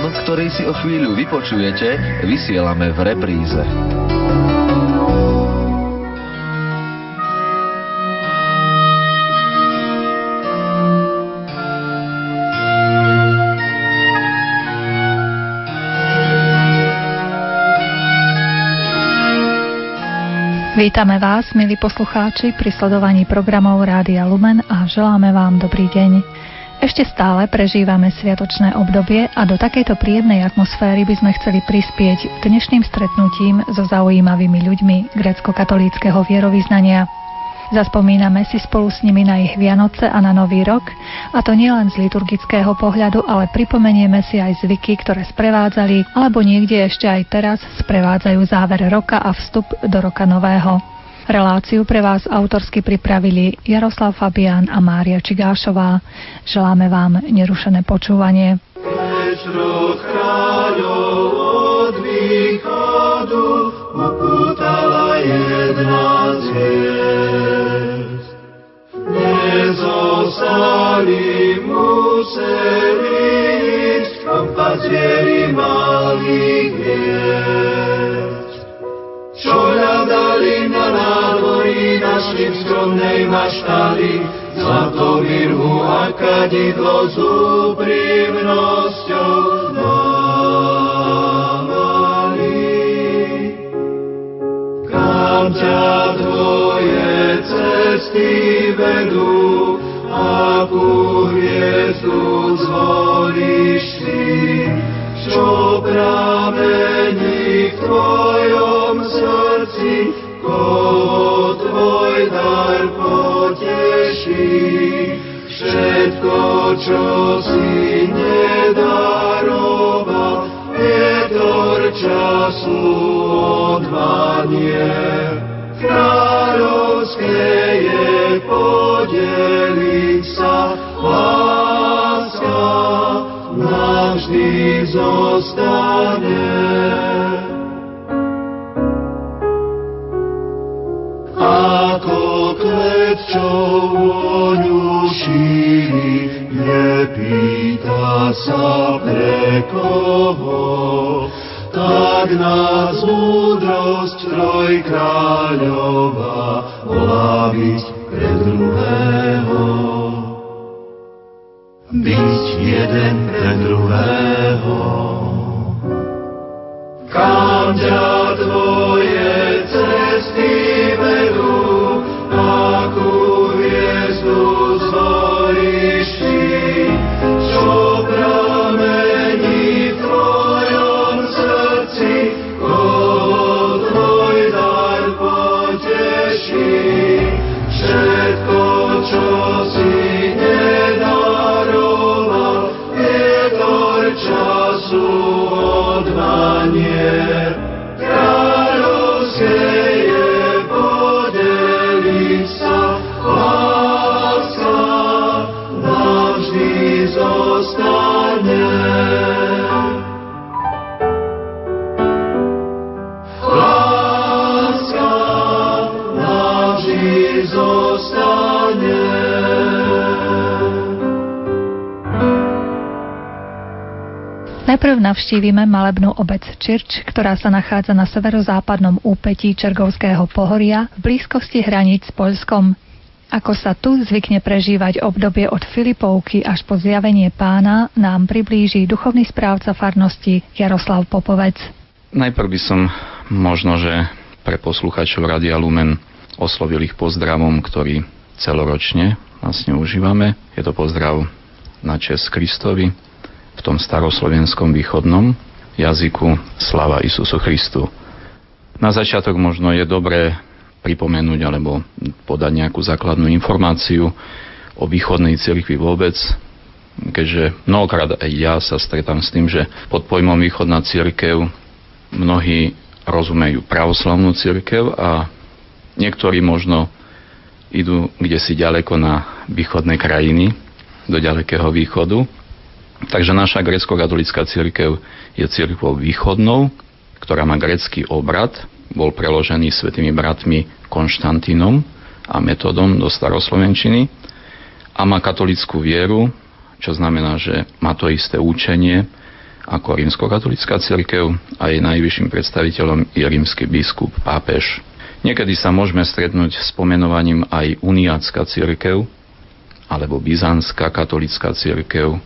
program, ktorý si o chvíľu vypočujete, vysielame v repríze. Vítame vás, milí poslucháči, pri sledovaní programov Rádia Lumen a želáme vám dobrý deň. Ešte stále prežívame sviatočné obdobie a do takejto príjemnej atmosféry by sme chceli prispieť dnešným stretnutím so zaujímavými ľuďmi grecko-katolíckého vierovýznania. Zaspomíname si spolu s nimi na ich Vianoce a na Nový rok, a to nielen z liturgického pohľadu, ale pripomenieme si aj zvyky, ktoré sprevádzali, alebo niekde ešte aj teraz sprevádzajú záver roka a vstup do roka nového. Reláciu pre vás autorsky pripravili Jaroslav Fabián a Mária Čigášová. Želáme vám nerušené počúvanie. Nezostali museli ísť, kam pacieri malých čo hľadali na nádvorí, našli v skromnej maštali, zlato mirhu a kadidlo s úprimnosťou námali. Kam ťa tvoje cesty vedú, akú hviezdu zvolíš si, čo pramení v tvojom srdci, koho tvoj dar poteší. Všetko, čo si nedaroval, vietor času odvanie. Kráľovské je podeliť sa láska, navždy zostane. Ako kvet, čo vôňu šíri, nepýta sa pre koho, tak nás múdrosť trojkráľová volá byť pre druhého byť jeden pre druhého. Kam ťa tvoje Najprv navštívime malebnú obec Čirč, ktorá sa nachádza na severozápadnom úpetí Čergovského pohoria v blízkosti hraníc s Poľskom. Ako sa tu zvykne prežívať obdobie od Filipovky až po zjavenie pána, nám priblíži duchovný správca farnosti Jaroslav Popovec. Najprv by som možno, že pre posluchačov Radia Lumen oslovil ich pozdravom, ktorý celoročne vlastne užívame. Je to pozdrav na čest Kristovi, v tom staroslovenskom východnom jazyku Slava Isusu Christu. Na začiatok možno je dobré pripomenúť alebo podať nejakú základnú informáciu o východnej cirkvi vôbec, keďže mnohokrát aj ja sa stretám s tým, že pod pojmom východná cirkev mnohí rozumejú pravoslavnú cirkev a niektorí možno idú kde si ďaleko na východné krajiny, do ďalekého východu Takže naša grecko-katolická církev je církvou východnou, ktorá má grecký obrad, bol preložený svetými bratmi Konštantínom a metodom do staroslovenčiny a má katolickú vieru, čo znamená, že má to isté učenie ako rímskokatolická cirkev a jej najvyšším predstaviteľom je rímsky biskup, pápež. Niekedy sa môžeme stretnúť s pomenovaním aj uniácka cirkev, alebo byzantská katolická cirkev,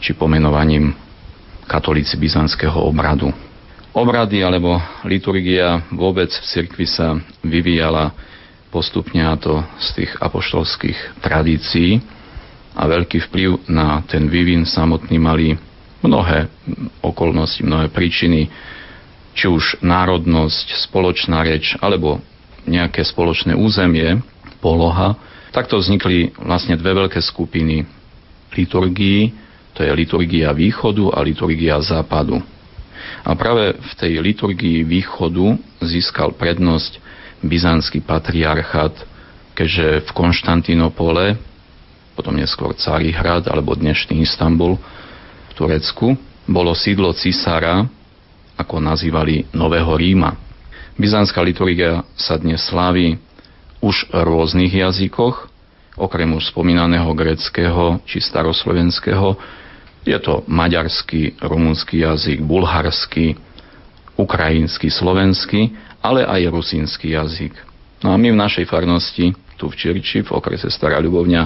či pomenovaním katolíci byzantského obradu. Obrady alebo liturgia vôbec v cirkvi sa vyvíjala postupne a to z tých apoštolských tradícií. A veľký vplyv na ten vývin samotný mali mnohé okolnosti, mnohé príčiny, či už národnosť, spoločná reč alebo nejaké spoločné územie, poloha, takto vznikli vlastne dve veľké skupiny liturgií, to je liturgia východu a liturgia západu. A práve v tej liturgii východu získal prednosť byzantský patriarchát, keďže v Konštantinopole, potom neskôr Carihrad alebo dnešný Istanbul v Turecku, bolo sídlo cisára, ako nazývali Nového Ríma. Byzantská liturgia sa dnes slávi už v rôznych jazykoch, okrem už spomínaného greckého či staroslovenského, je to maďarský, rumunský jazyk, bulharský, ukrajinský, slovenský, ale aj rusínsky jazyk. No a my v našej farnosti, tu v Čirči, v okrese Stará Ľubovňa,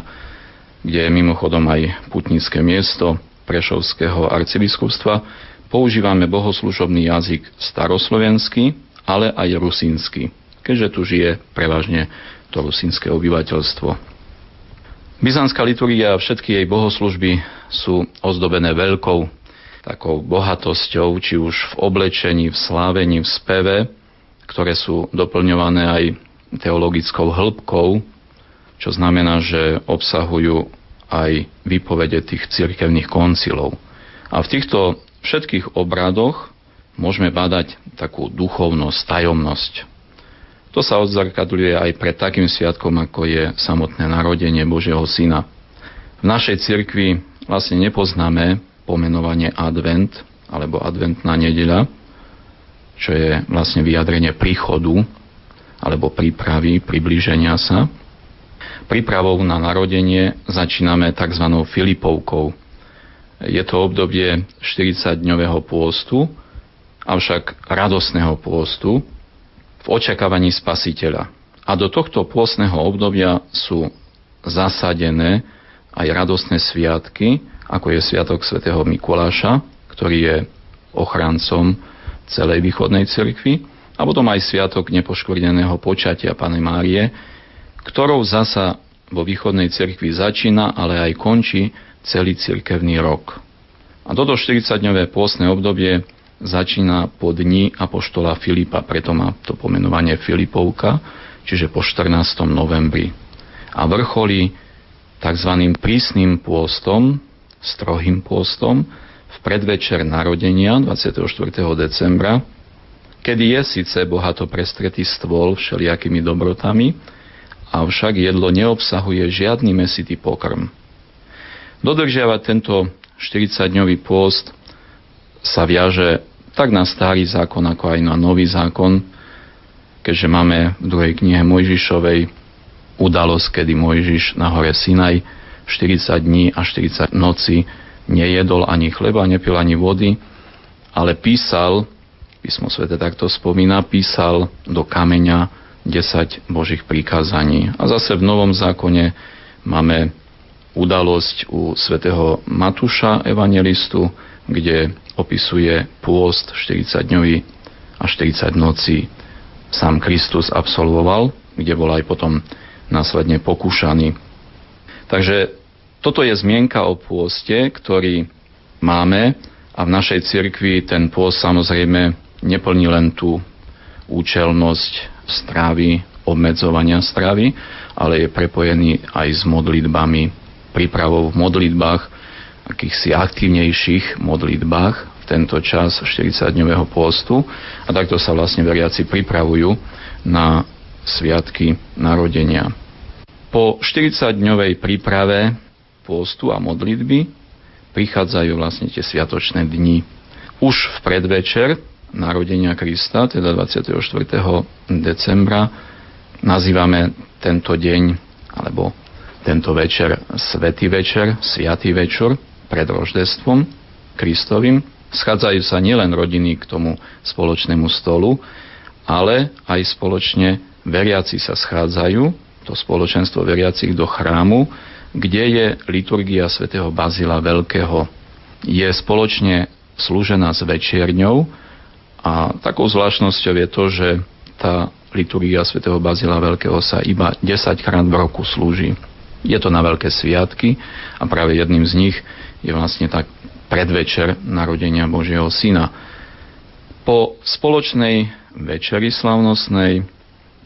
kde je mimochodom aj putnické miesto Prešovského arcibiskupstva, používame bohoslužobný jazyk staroslovenský, ale aj rusínsky, keďže tu žije prevažne to rusínske obyvateľstvo. Byzantská liturgia a všetky jej bohoslužby sú ozdobené veľkou takou bohatosťou, či už v oblečení, v slávení, v speve, ktoré sú doplňované aj teologickou hĺbkou, čo znamená, že obsahujú aj výpovede tých cirkevných koncilov. A v týchto všetkých obradoch môžeme badať takú duchovnosť, tajomnosť, to sa odzrkadľuje aj pred takým sviatkom, ako je samotné narodenie Božieho Syna. V našej cirkvi vlastne nepoznáme pomenovanie advent alebo adventná nedeľa, čo je vlastne vyjadrenie príchodu alebo prípravy, priblíženia sa. Prípravou na narodenie začíname tzv. Filipovkou. Je to obdobie 40-dňového pôstu, avšak radosného pôstu, v očakávaní spasiteľa. A do tohto pôsneho obdobia sú zasadené aj radostné sviatky, ako je Sviatok svätého Mikuláša, ktorý je ochrancom celej východnej cirkvi, a potom aj Sviatok nepoškvrneného počatia Pane Márie, ktorou zasa vo východnej cirkvi začína, ale aj končí celý cirkevný rok. A toto 40-dňové pôstne obdobie začína po dni apoštola Filipa, preto má to pomenovanie Filipovka, čiže po 14. novembri. A vrcholí tzv. prísnym pôstom, strohým pôstom, v predvečer narodenia 24. decembra, kedy je síce bohato prestretý stôl všelijakými dobrotami, avšak jedlo neobsahuje žiadny mesitý pokrm. Dodržiavať tento 40-dňový pôst sa viaže tak na starý zákon, ako aj na nový zákon, keďže máme v druhej knihe Mojžišovej udalosť, kedy Mojžiš na hore Sinaj 40 dní a 40 noci nejedol ani chleba, nepil ani vody, ale písal, písmo svete takto spomína, písal do kameňa 10 Božích prikázaní. A zase v Novom zákone máme udalosť u svätého Matúša, evangelistu, kde opisuje pôst 40-dňový a 40 nocí sám Kristus absolvoval, kde bol aj potom následne pokúšaný. Takže toto je zmienka o pôste, ktorý máme a v našej cirkvi ten pôst samozrejme neplní len tú účelnosť stravy, obmedzovania stravy, ale je prepojený aj s modlitbami, prípravou v modlitbách, akýchsi aktívnejších modlitbách tento čas 40-dňového pôstu a takto sa vlastne veriaci pripravujú na sviatky narodenia. Po 40-dňovej príprave pôstu a modlitby prichádzajú vlastne tie sviatočné dni. Už v predvečer narodenia Krista, teda 24. decembra, nazývame tento deň alebo tento večer Svetý večer, Sviatý večer pred roždestvom Kristovým Schádzajú sa nielen rodiny k tomu spoločnému stolu, ale aj spoločne veriaci sa schádzajú, to spoločenstvo veriacich do chrámu, kde je liturgia svätého Bazila Veľkého. Je spoločne slúžená s večierňou a takou zvláštnosťou je to, že tá liturgia svätého Bazila Veľkého sa iba 10 krát v roku slúži. Je to na veľké sviatky a práve jedným z nich je vlastne tak predvečer narodenia Božieho Syna. Po spoločnej večeri slavnostnej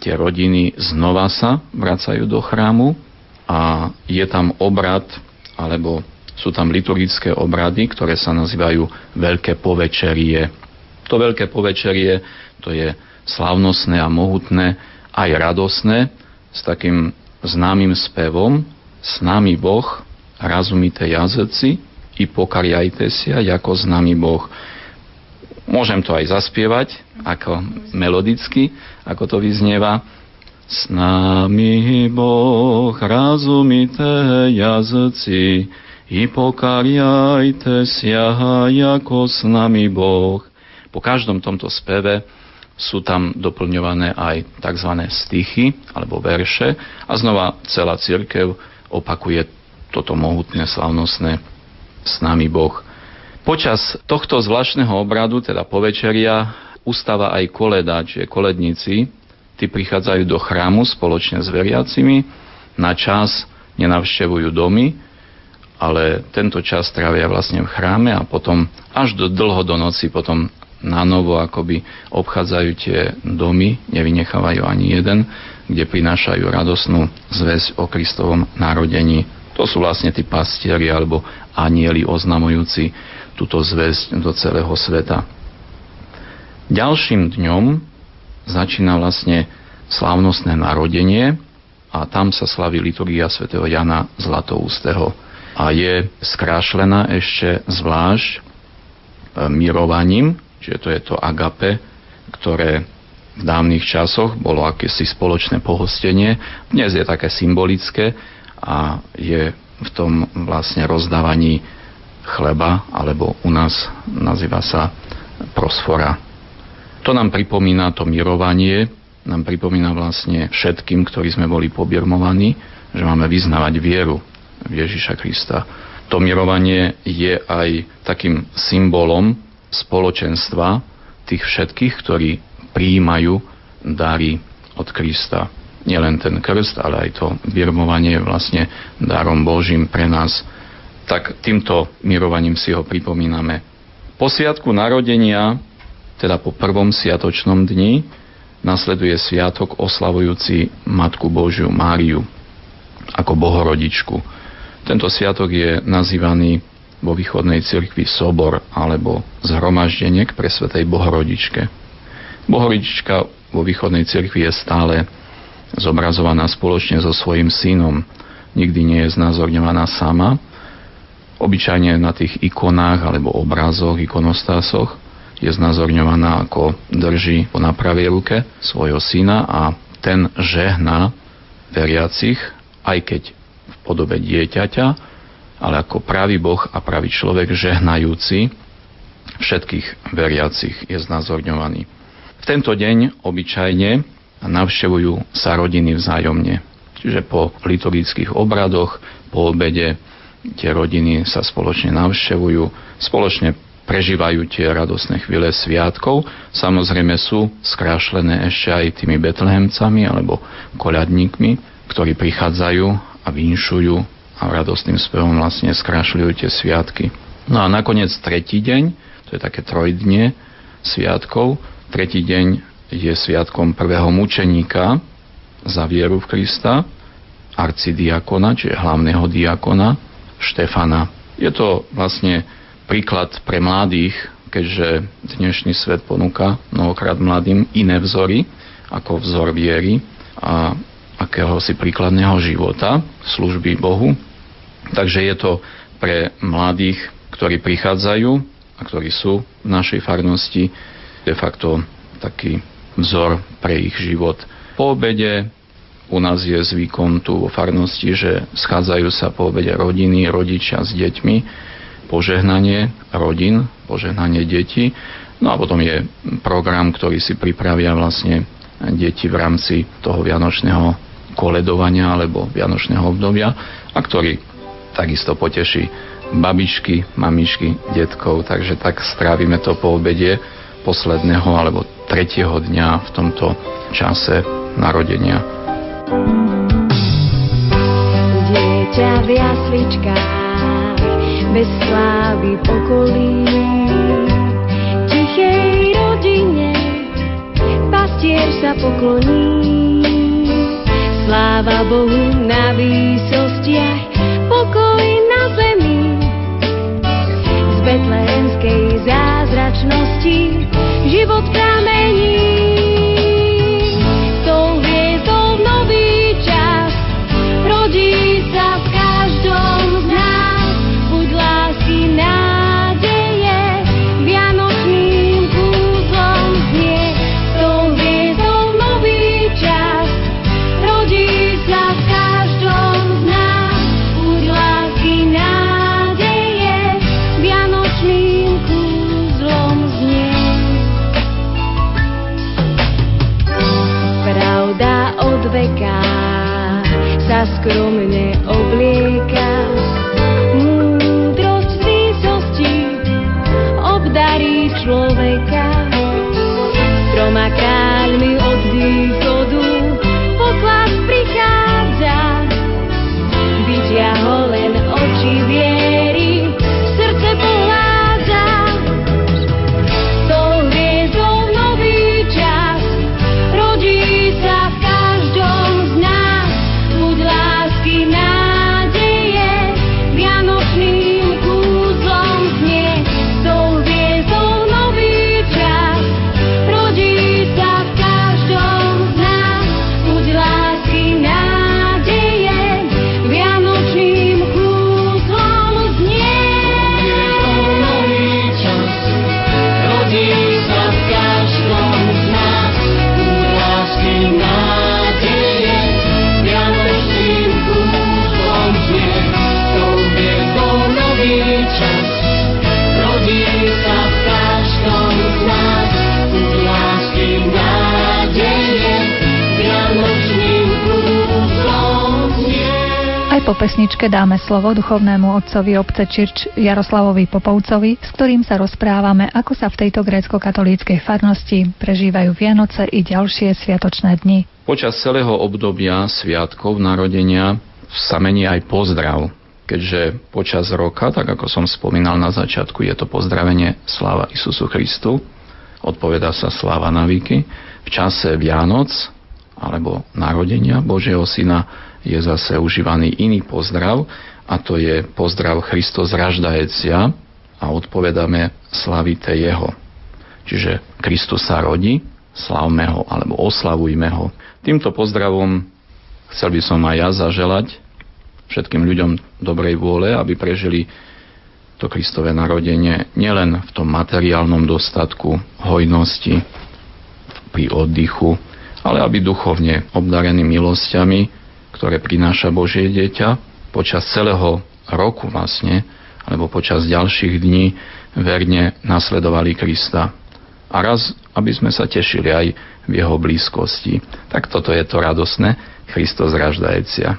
tie rodiny znova sa vracajú do chrámu a je tam obrad, alebo sú tam liturgické obrady, ktoré sa nazývajú Veľké povečerie. To Veľké povečerie to je slavnostné a mohutné, aj radosné, s takým známym spevom S nami Boh, razumite jazyci i pokariajte sa, ako s nami Boh. Môžem to aj zaspievať, ako melodicky, ako to vyznieva. S nami Boh, razumite jazyci i pokariajte sa, ako s nami Boh. Po každom tomto speve sú tam doplňované aj tzv. stichy alebo verše a znova celá církev opakuje toto mohutné, slavnostné s nami Boh. Počas tohto zvláštneho obradu, teda povečeria, ustáva aj koleda, čiže koledníci, tí prichádzajú do chrámu spoločne s veriacimi, na čas nenavštevujú domy, ale tento čas trávia vlastne v chráme a potom až do dlho do noci potom na novo akoby obchádzajú tie domy, nevynechávajú ani jeden, kde prinášajú radosnú zväzť o Kristovom narodení. To sú vlastne tí pastieri alebo anieli oznamujúci túto zväzť do celého sveta. Ďalším dňom začína vlastne slávnostné narodenie a tam sa slaví liturgia svätého Jana Zlatoústeho a je skrášlená ešte zvlášť e, mirovaním, Čiže to je to agape, ktoré v dávnych časoch bolo akési spoločné pohostenie. Dnes je také symbolické a je v tom vlastne rozdávaní chleba, alebo u nás nazýva sa prosfora. To nám pripomína to mirovanie, nám pripomína vlastne všetkým, ktorí sme boli pobirmovaní, že máme vyznávať vieru v Ježiša Krista. To mirovanie je aj takým symbolom spoločenstva tých všetkých, ktorí prijímajú dary od Krista. Nielen ten krst, ale aj to birmovanie vlastne darom Božím pre nás. Tak týmto mirovaním si ho pripomíname. Po sviatku narodenia, teda po prvom sviatočnom dni, nasleduje sviatok oslavujúci Matku Božiu Máriu ako bohorodičku. Tento sviatok je nazývaný vo východnej cirkvi sobor alebo zhromaždenie k presvetej Bohorodičke. Bohorodička vo východnej cirkvi je stále zobrazovaná spoločne so svojím synom. Nikdy nie je znázorňovaná sama. Obyčajne na tých ikonách alebo obrazoch, ikonostásoch je znázorňovaná ako drží na pravej ruke svojho syna a ten žehná veriacich, aj keď v podobe dieťaťa, ale ako pravý Boh a pravý človek žehnajúci všetkých veriacich je znázorňovaný. V tento deň obyčajne navštevujú sa rodiny vzájomne. Čiže po liturgických obradoch, po obede tie rodiny sa spoločne navštevujú, spoločne prežívajú tie radosné chvíle sviatkov. Samozrejme sú skrášlené ešte aj tými betlehemcami alebo koľadníkmi, ktorí prichádzajú a vinšujú a radostným spevom vlastne skrášľujú tie sviatky. No a nakoniec tretí deň, to je také trojdnie sviatkov, tretí deň je sviatkom prvého mučeníka za vieru v Krista, arcidiakona, čiže hlavného diakona, Štefana. Je to vlastne príklad pre mladých, keďže dnešný svet ponúka mnohokrát mladým iné vzory ako vzor viery a akéhosi príkladného života, služby Bohu. Takže je to pre mladých, ktorí prichádzajú a ktorí sú v našej farnosti, de facto taký vzor pre ich život. Po obede u nás je zvykom tu vo farnosti, že schádzajú sa po obede rodiny, rodičia s deťmi, požehnanie rodín, požehnanie detí. No a potom je program, ktorý si pripravia vlastne deti v rámci toho vianočného koledovania alebo vianočného obdobia a ktorý takisto poteší babičky, mamičky, detkov, takže tak strávime to po obede posledného alebo tretieho dňa v tomto čase narodenia. Dieťa v jasličkách, bez slávy pokolí, tichej rodine, pastier sa pokloní. Sláva Bohu na výsostiach, pokoj na zemi, z betlehemskej zázračnosti, život pramení. Pesničke dáme slovo duchovnému otcovi obce Čirč Jaroslavovi Popovcovi, s ktorým sa rozprávame, ako sa v tejto grécko-katolíckej farnosti prežívajú Vianoce i ďalšie sviatočné dni. Počas celého obdobia sviatkov narodenia sa mení aj pozdrav, keďže počas roka, tak ako som spomínal na začiatku, je to pozdravenie Sláva Isusu Christu, odpoveda sa Sláva na výky. V čase Vianoc alebo narodenia Božieho Syna je zase užívaný iný pozdrav a to je pozdrav Christos raždajecia a odpovedáme slavite Jeho. Čiže Kristus sa rodí, slavme ho alebo oslavujme ho. Týmto pozdravom chcel by som aj ja zaželať všetkým ľuďom dobrej vôle, aby prežili to Kristové narodenie nielen v tom materiálnom dostatku, hojnosti, pri oddychu, ale aby duchovne obdarení milosťami, ktoré prináša Božie dieťa, počas celého roku vlastne, alebo počas ďalších dní verne nasledovali Krista. A raz, aby sme sa tešili aj v jeho blízkosti. Tak toto je to radosné, Christos raždajecia.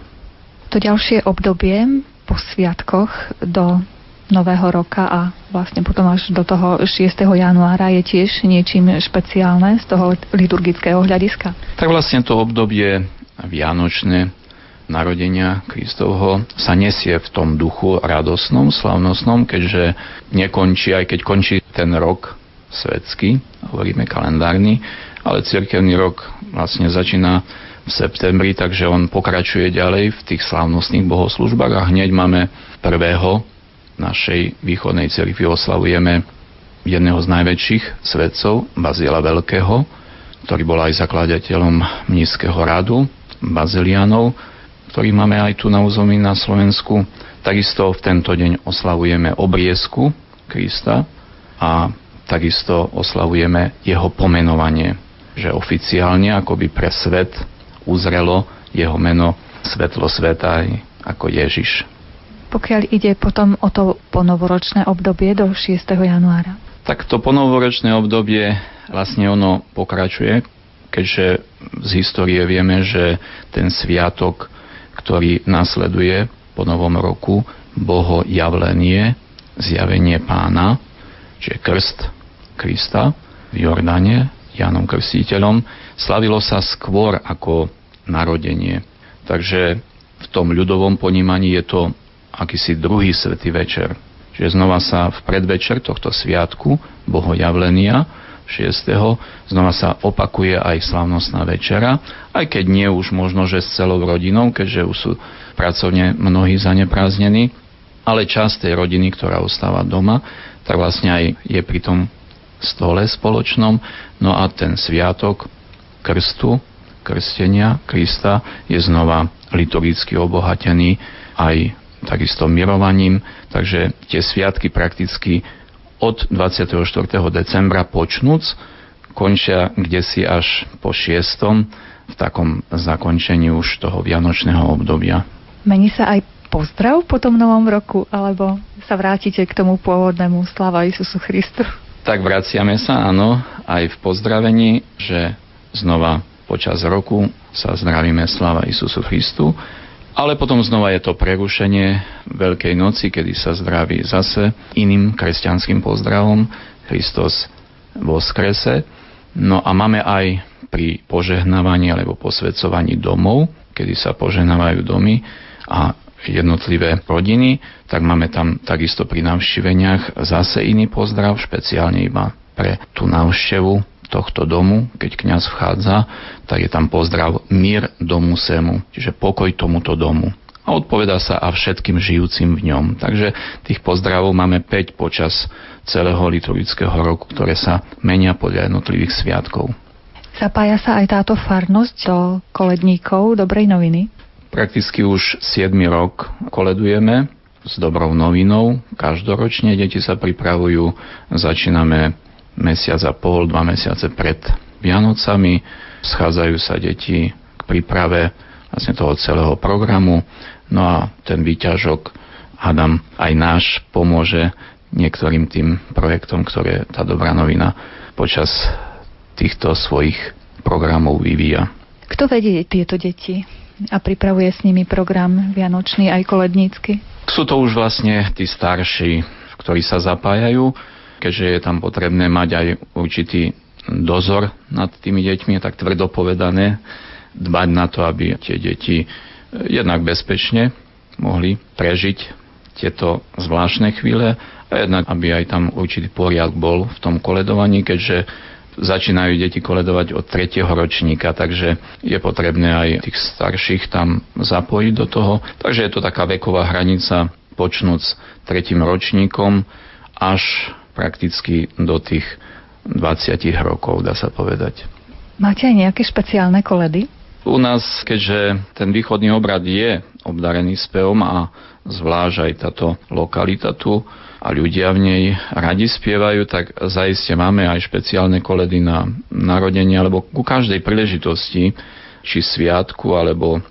To ďalšie obdobie po sviatkoch do Nového roka a vlastne potom až do toho 6. januára je tiež niečím špeciálne z toho liturgického hľadiska. Tak vlastne to obdobie vianočné narodenia Kristovho sa nesie v tom duchu radosnom, slavnostnom, keďže nekončí, aj keď končí ten rok svetský, hovoríme kalendárny, ale cirkevný rok vlastne začína v septembri, takže on pokračuje ďalej v tých slávnostných bohoslužbách a hneď máme prvého našej východnej cerkvi oslavujeme jedného z najväčších svetcov, Bazila Veľkého, ktorý bol aj zakladateľom Mnízkeho radu, Bazilianov, ktorý máme aj tu na území na Slovensku. Takisto v tento deň oslavujeme obriezku Krista a takisto oslavujeme jeho pomenovanie, že oficiálne akoby pre svet uzrelo jeho meno svetlo sveta aj ako Ježiš. pokiaľ ide potom o to ponovoročné obdobie do 6. januára? Tak to ponovoročné obdobie vlastne ono pokračuje, keďže z histórie vieme, že ten sviatok, ktorý nasleduje po novom roku, boho javlenie, zjavenie pána, čiže krst Krista v Jordáne, Jánom Krstiteľom, slavilo sa skôr ako narodenie. Takže v tom ľudovom ponímaní je to akýsi druhý svetý večer. Čiže znova sa v predvečer tohto sviatku bohojavlenia 6. znova sa opakuje aj slavnostná večera, aj keď nie už možno, že s celou rodinou, keďže už sú pracovne mnohí zanepráznení, ale časť tej rodiny, ktorá ostáva doma, tak vlastne aj je pri tom stole spoločnom. No a ten sviatok krstu, krstenia Krista je znova liturgicky obohatený aj takisto mirovaním, takže tie sviatky prakticky od 24. decembra počnúc končia kde si až po 6. v takom zakončení už toho vianočného obdobia. Mení sa aj pozdrav po tom novom roku, alebo sa vrátite k tomu pôvodnému Slava Isusu Christu? Tak vraciame sa, áno, aj v pozdravení, že znova počas roku sa zdravíme Slava Isusu Christu ale potom znova je to prerušenie Veľkej noci, kedy sa zdraví zase iným kresťanským pozdravom Kristos vo skrese. No a máme aj pri požehnávaní alebo posvedcovaní domov, kedy sa požehnávajú domy a jednotlivé rodiny, tak máme tam takisto pri navštíveniach zase iný pozdrav, špeciálne iba pre tú návštevu tohto domu, keď kňaz vchádza, tak je tam pozdrav mír domu semu, čiže pokoj tomuto domu. A odpoveda sa a všetkým žijúcim v ňom. Takže tých pozdravov máme 5 počas celého liturgického roku, ktoré sa menia podľa jednotlivých sviatkov. Zapája sa aj táto farnosť do koledníkov dobrej noviny? Prakticky už 7 rok koledujeme s dobrou novinou. Každoročne deti sa pripravujú. Začíname mesiac a pol, dva mesiace pred Vianocami. Schádzajú sa deti k príprave vlastne toho celého programu. No a ten výťažok, hádam, aj náš pomôže niektorým tým projektom, ktoré tá dobrá novina počas týchto svojich programov vyvíja. Kto vedie tieto deti a pripravuje s nimi program Vianočný aj kolednícky? Sú to už vlastne tí starší, ktorí sa zapájajú keďže je tam potrebné mať aj určitý dozor nad tými deťmi, tak tvrdo povedané, dbať na to, aby tie deti eh, jednak bezpečne mohli prežiť tieto zvláštne chvíle a jednak, aby aj tam určitý poriadok bol v tom koledovaní, keďže začínajú deti koledovať od tretieho ročníka, takže je potrebné aj tých starších tam zapojiť do toho. Takže je to taká veková hranica počnúc tretím ročníkom až prakticky do tých 20 rokov, dá sa povedať. Máte aj nejaké špeciálne koledy? U nás, keďže ten východný obrad je obdarený spevom a zvlášť aj táto lokalita tu a ľudia v nej radi spievajú, tak zaiste máme aj špeciálne koledy na narodenie alebo ku každej príležitosti, či sviatku alebo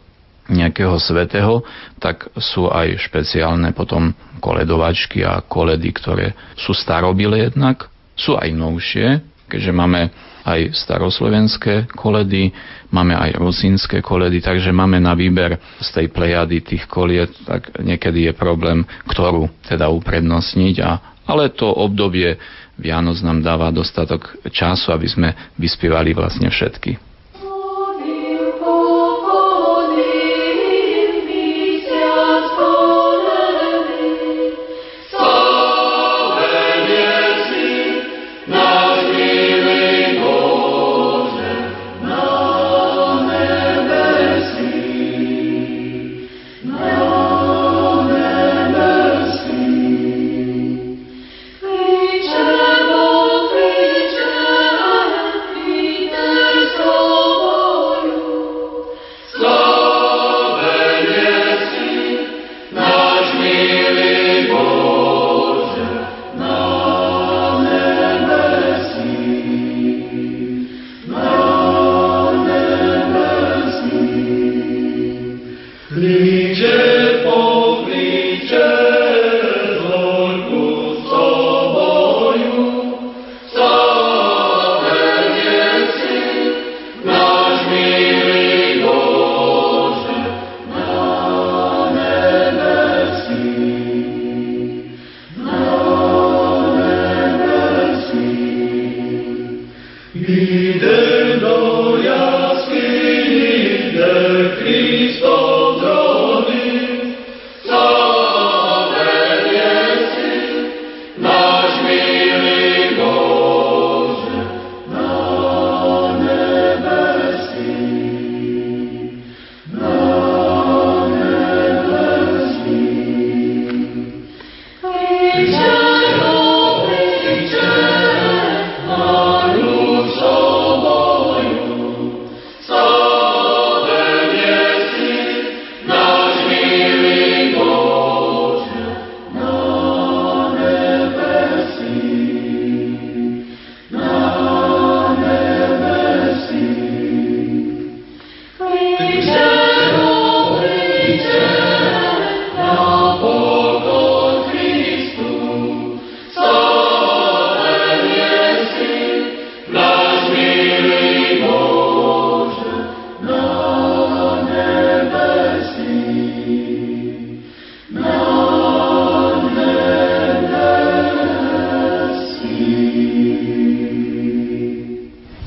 nejakého svetého, tak sú aj špeciálne potom koledovačky a koledy, ktoré sú starobile jednak, sú aj novšie, keďže máme aj staroslovenské koledy, máme aj rusínske koledy, takže máme na výber z tej plejady tých koliet, tak niekedy je problém, ktorú teda uprednostniť, a, ale to obdobie Vianoc nám dáva dostatok času, aby sme vyspievali vlastne všetky.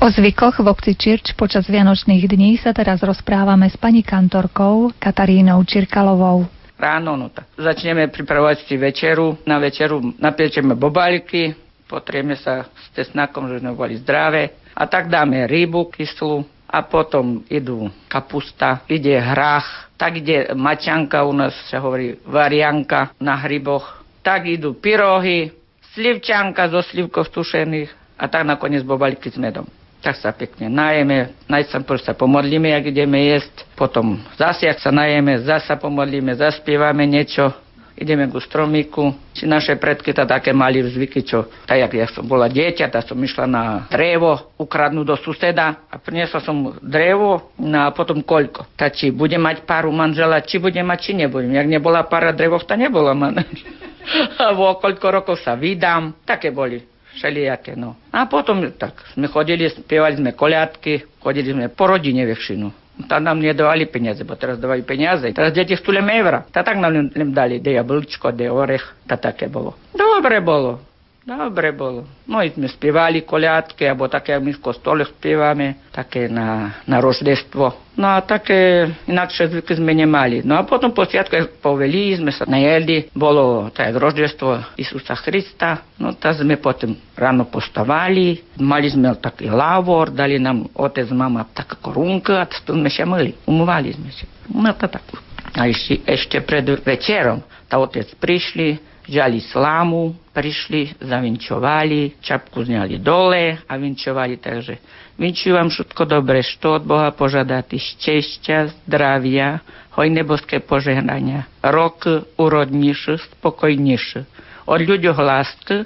Zvykoch v obci Čirč počas Vianočných dní sa teraz rozprávame s pani kantorkou Katarínou Čirkalovou. Ráno, no tak začneme pripravovať si večeru. Na večeru napiečeme bobálky, potrieme sa s tesnakom, že sme boli zdravé. A tak dáme rybu kyslú a potom idú kapusta, ide hrách, tak ide maťanka, u nás sa hovorí varianka na hryboch, tak idú pyrohy, slivčanka zo slivkov tušených a tak nakoniec bobálky s medom tak sa pekne najeme, najskôr sa pomodlíme, ak ideme jesť, potom zase, ak sa najeme, zase pomodlíme, zaspievame niečo, ideme ku stromíku. Si naše predky to také mali zvyky, čo, tak jak ja som bola dieťa, tak som išla na drevo, ukradnúť do suseda a priniesla som drevo no a potom koľko. Tak či bude mať páru manžela, či bude mať, či nebudem. Jak nebola pára drevov, to nebola man. a vo koľko rokov sa vydám, také boli všelijaké, no. A potom tak sme chodili, spievali sme koliatky, chodili sme po rodine väčšinu. Tam nám nedávali peniaze, bo teraz dávajú peniaze. Teraz deti chcú len evra. Tak tak nám len dali, de jablčko, de orech, tak také bolo. Dobre bolo. Dobre bolo. No i sme spievali koliatky, alebo také my v kostole spievame, také na, na roždestvo. No a také inakšie zvyky sme nemali. No a potom po sviatku poveli, sme sa najedli, bolo tak roždestvo Isusa Krista. No tak sme potom ráno postavali, mali sme taký lavor, dali nám otec, mama taká korunka a to sme sa myli, umývali sme sa. No to tak. A ešte, ešte pred večerom, tá otec prišli, Взяли сламу, прийшли, завінчували, чапку зняли доле, а вінчували теж. Вінчую вам шутко добре, що від Бога пожадати щастя, здрав'я, хай небоске пожегнання, рок уродніше, спокійніше. от людей гласки,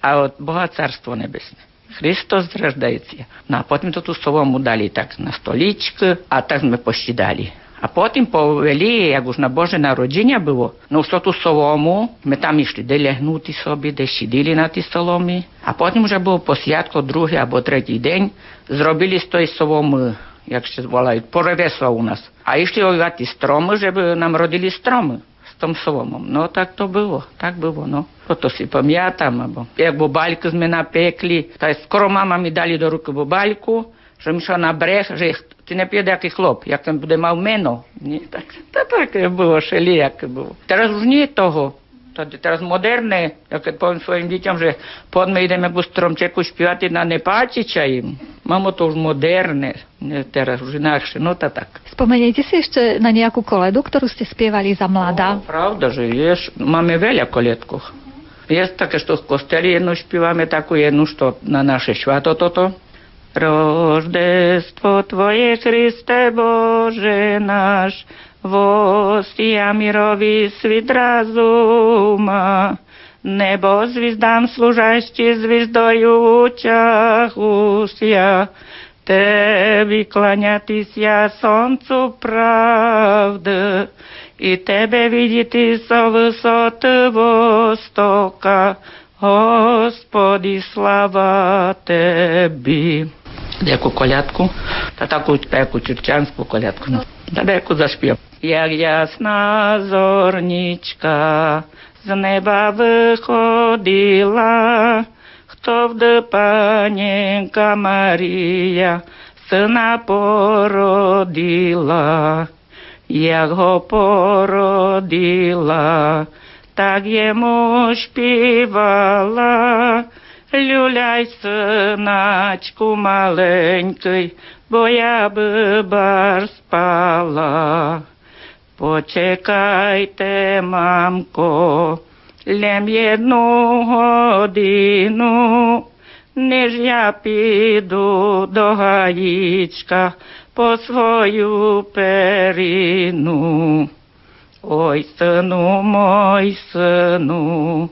а от Бога царство небесне. Христос зраждається. Ну, а потім тут у совому дали так на столічки, а так ми посідали. A potom poveli, jak už na Bože narodzenia było, no so tu solomu, my tam išli delehnutí sobie, де сиділи на ті соломі. А потім вже був посвятко, другий або третій день, зробили з тої соломи, як ще зволають, поревесла у нас. А йшли овати строми, щоб нам родили строми з тим соломом. Ну, так то було, так було, ну. То си пам'ятам, або як бубальку з мене пекли, та скоро мама ми дали до руки бубальку, що ми шла на брех, že Ty nepije aký chlop, jak ten bude mal meno. Nie? Tak, to také bolo, všelijaké bolo. Teraz už nie je toho. To je teraz moderné. Ja keď poviem svojim deťom, že poďme ideme ku stromčeku špívať na nepáčiča im. Mamo to už moderné. Nie, teraz už inakšie. No to tak. Spomeniete si ešte na nejakú koledu, ktorú ste spievali za mladá? No, pravda, že je. Máme veľa koledkov. Je také, što v kosteli jednu špívame, takú jednu, što na naše švato toto Рождество Твое, Христе Боже наш, Востия мирові світ разума, Небо звіздам служащі звіздою чахуся, Тебі кланятися сонцу правди, і Тебе видіти со висоти востока, Господи, слава Тебі деяку колядку, та таку таку чурчанську колядку. Ну. Та деяку заспів. Як ясна зорнічка з неба виходила, хто вде панінка Марія сина породила, як го породила, так йому співала люляй, синочку маленький, бо я би бар спала. Почекайте, мамко, лем єдну годину, Неж я піду до гаїчка по свою перину. Ой, сину, мой сину,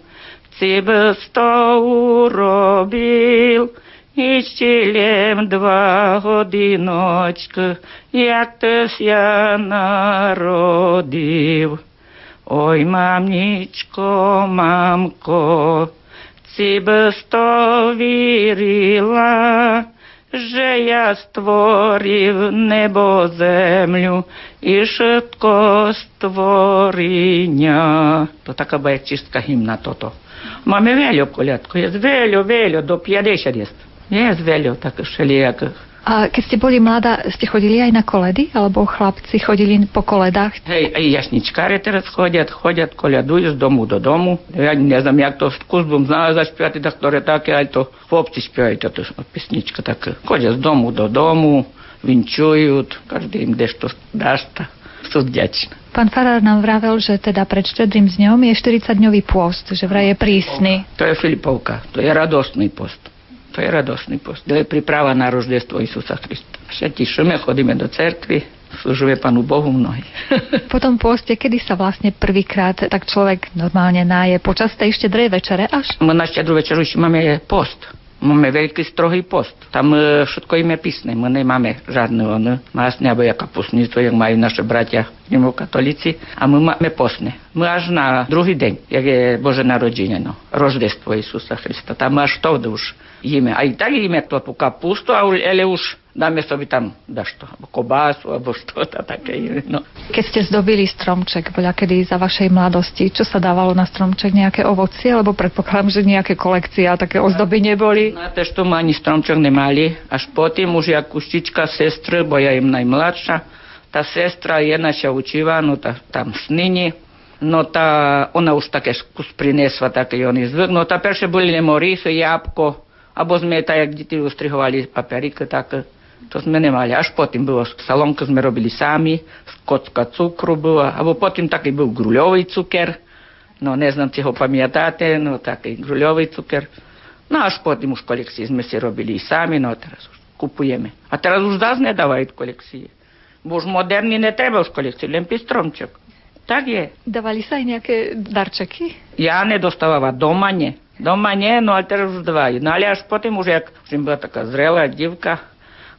би сто уробив, і щілем два годиночки, як ти я народив. Ой, мамнічко, мамко, ці би сто вірила, że ja stworив небо землю і швидко створіння. То така байчистка гімна тото. Ma mi veljo koletko, jaz veljo, veljo, do 50 jaz. Jaz veljo tak šelijak. A keď ste boli mladá, ste chodili aj na koledy? Alebo chlapci chodili po koledách? Hej, aj jašničkáre teraz chodia, chodia, koledujú z domu do domu. Ja ne znam, jak to kuzbom znala zašpjati, da ktoré také, aj to chłopci špjaju, to pesnička tak. Chodia z domu do domu, vinčujú, každý dešto dášta takto vďačná. Pán Farár nám vravel, že teda pred štedrým dňom je 40-dňový pôst, že vraj je prísny. To je Filipovka, to je radostný post. To je radostný post. To je príprava na roždestvo Isusa Krista. Všetci šume, chodíme do cerkvy, služuje Panu Bohu mnohí. po tom pôste, kedy sa vlastne prvýkrát tak človek normálne náje? Počas tej štedrej večere až? Na štedrú večeru ešte máme post Máme veľký strohý post. Tam e, všetko im je písne. My nemáme žiadne on, masne, alebo jaká pusnicu, jak majú naše bratia katolíci. A my máme postne. My až na druhý deň, jak je Bože narodenie, no, roždestvo Isusa Hrista. Tam až to už jíme. A i tak jíme tú kapustu, ale už dáme sobie tam dašto, alebo kobásu, alebo što to také. No. Keď ste zdobili stromček, bola kedy za vašej mladosti, čo sa dávalo na stromček? Nejaké ovocie? Alebo predpokladám, že nejaké kolekcie a také ozdoby neboli? Na to, što ma ani stromček nemali. Až potom už jak kuštička sestry, bo ja im najmladša, tá sestra je naša učiva, no tá, tam snini, no tá, ona už také kus prinesla, také oni zvyk. No tá perše boli lemoriso, jabko, Або sme tak, jak deti ustrihovali paperíky, tak to sme nemali. Až potom bolo salonko, sme robili sami, kocka cukru bola, alebo potom taký bol gruľový cuker, no neznám, či ho pamiętate, no taký gruľový cuker. No až potom už kolekcie sme si robili sami, no teraz už kupujeme. A teraz už zás nedávajú kolekcie. Бо ж модерні не треба в колекції, лим пістромчик. Так є. Давали сай няке дарчики? Я не доставала, дома не. Дома не, ну а зараз вже даваю. Ну але аж потім, уже як вже була така зрела дівка,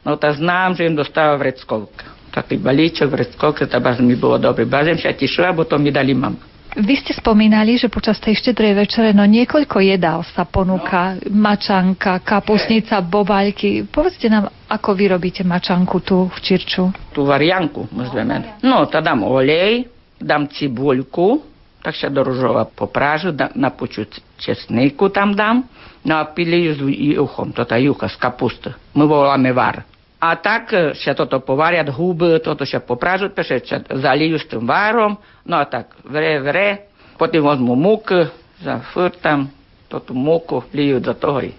no tak znám, že im dostáva vreckovka. Taký balíček vreckovka, to mi bolo dobre. Bazem sa tešila, bo to mi dali mama. Vy ste spomínali, že počas tej štedrej večere no niekoľko jedál sa ponúka. No. Mačanka, kapusnica, bobaľky. Povedzte nám, ako vy robíte mačanku tu v Čirču? Tú varianku, môžeme. No, to dám olej, dám cibuľku, tak sa do ružova poprážu, na puču česniku tam dám, no a pili s juchom, toto jucha z kapusty. My voláme var. A tak sa toto povariať, huby, toto sa poprážu, peše sa zalijú s tým várom, no a tak vre, vre, potom vezmu múk, zafrtam, toto múku, lijú do toho i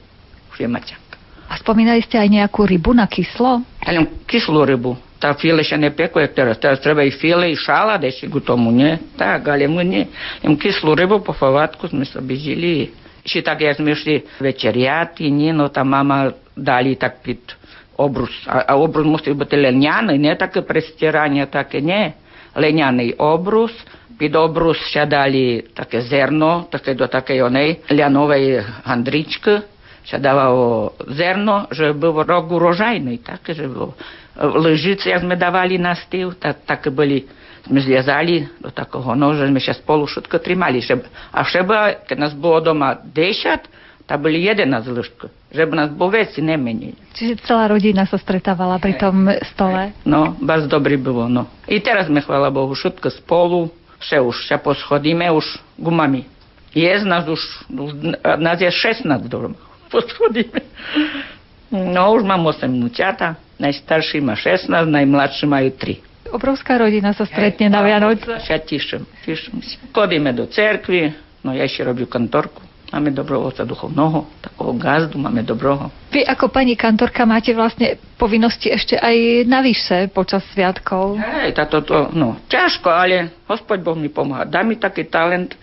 už je mačak. A spomínali ste aj nejakú rybu na kyslo? Ja kyslú rybu tá file še ne pekuje teraz. Teraz treba i file i šala deši k tomu, nie? Tak, ale my nie. Im kyslú rybu po favatku sme sa bežili. Še tak, jak sme šli večeriati, nie? No tam mama dali tak pід обрус, а, а обрус мусив бути льняний, не таке пристирання, таке не. Льняний обрус, під обрус ще далі таке зерно, таке до такої оної лянової гандрічки, ще давало зерно, щоб був рог урожайний, так, щоб лежиці, як ми давали на стіл, так, так і були ми зв'язали до такого ну, ножа, ми ще з полушутки тримали, а ще б, у нас було вдома 10, та були 11 лишки. Že by nás bol veci nemenili. Čiže celá rodina sa stretávala pri tom stole? No, bardzo dobrý bolo, no. I teraz sme, chvála Bohu, všetko spolu, vše už sa poschodíme už gumami. Je z nás už, už nás je 16 doma. poschodíme. No, už mám 8 vnúčata, najstarší má 16, najmladší majú 3. Obrovská rodina sa stretne na Vianoce. Ja teším sa. Chodíme do cerkvy, no ja ešte robím kantorku. Máme dobrého otca duchovného, takého gazdu máme dobroho. Vy ako pani kantorka máte vlastne povinnosti ešte aj navyše počas sviatkov. Hej, táto to, no, ťažko, ale Hospod Boh mi pomáha. Dá mi taký talent,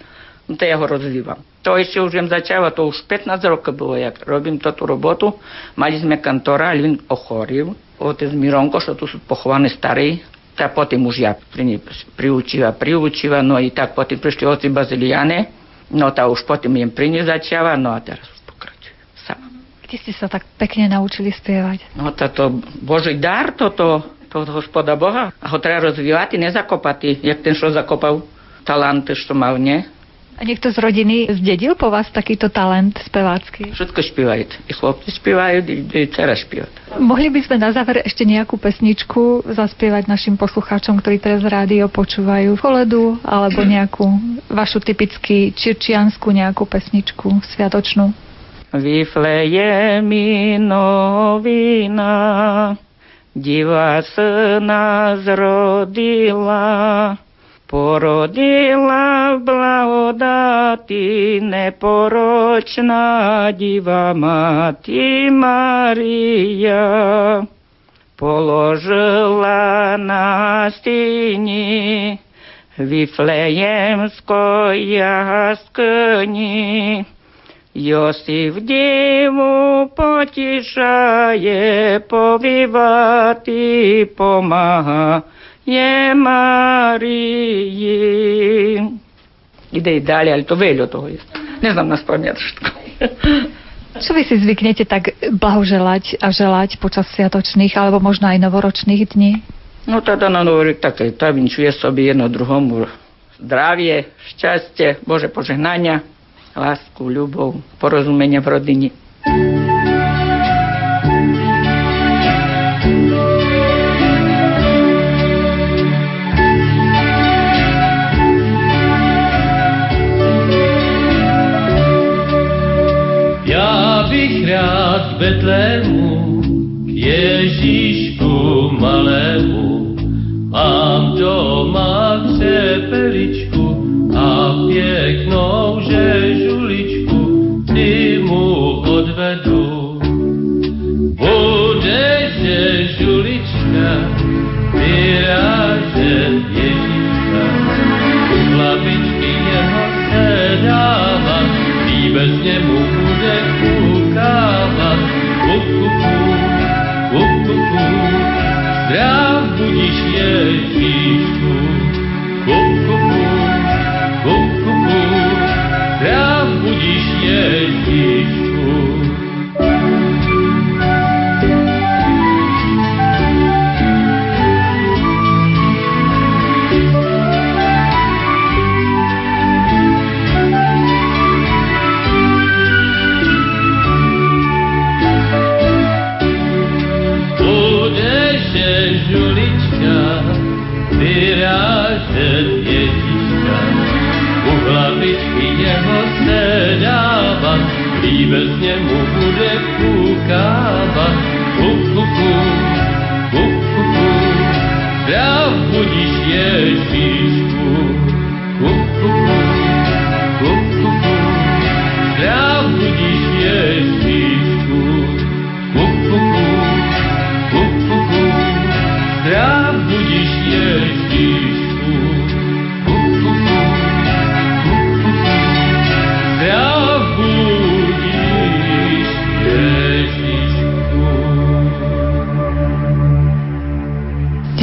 no to ja ho rozvívam. To ešte už viem začala, to už 15 rokov bylo, jak robím túto robotu. Mali sme kantora, ale on ochoril. Otec Mironko, čo tu sú pochované starí, tak potom už ja pri priučíva, priučíva, no i tak potom prišli oci Baziliane, No tá už potom jem pri nej začala, no a teraz už pokračuje sama. Kde ste sa tak pekne naučili spievať? No toto Boží dar, toto, to hospoda Boha. A ho treba rozvíjať, nezakopať, jak ten, čo zakopal talent, čo mal, nie? A niekto z rodiny zdedil po vás takýto talent spevácky? Všetko spievajú. I chlopci spievajú, i, dcera spievajú. Mohli by sme na záver ešte nejakú pesničku zaspievať našim poslucháčom, ktorí teraz rádio počúvajú koledu, alebo nejakú vašu typicky čirčiansku nejakú pesničku sviatočnú? Vyfleje mi novina, diva syna zrodila, Породила в благодаті непорочна діва мати Марія, положила на стіні Віфлеємської яскині. Йосиф діву потішає повівати помага. Je Marii. Ide i dalje, ali to veľo toho je. Neznám na spamäť všetko. Čo vy si zvyknete tak blahoželať a želať počas sviatočných alebo možno aj novoročných dní? No teda na nový také, to vinčuje sobie jedno druhomu zdravie, šťastie, Bože požehnania, lásku, ľubov, porozumenia v rodine. Betlému, Ježíšku malému, mám doma křepeličku a pěknou žežuličku, ty mu odvedu. Bude žežulička vyrážet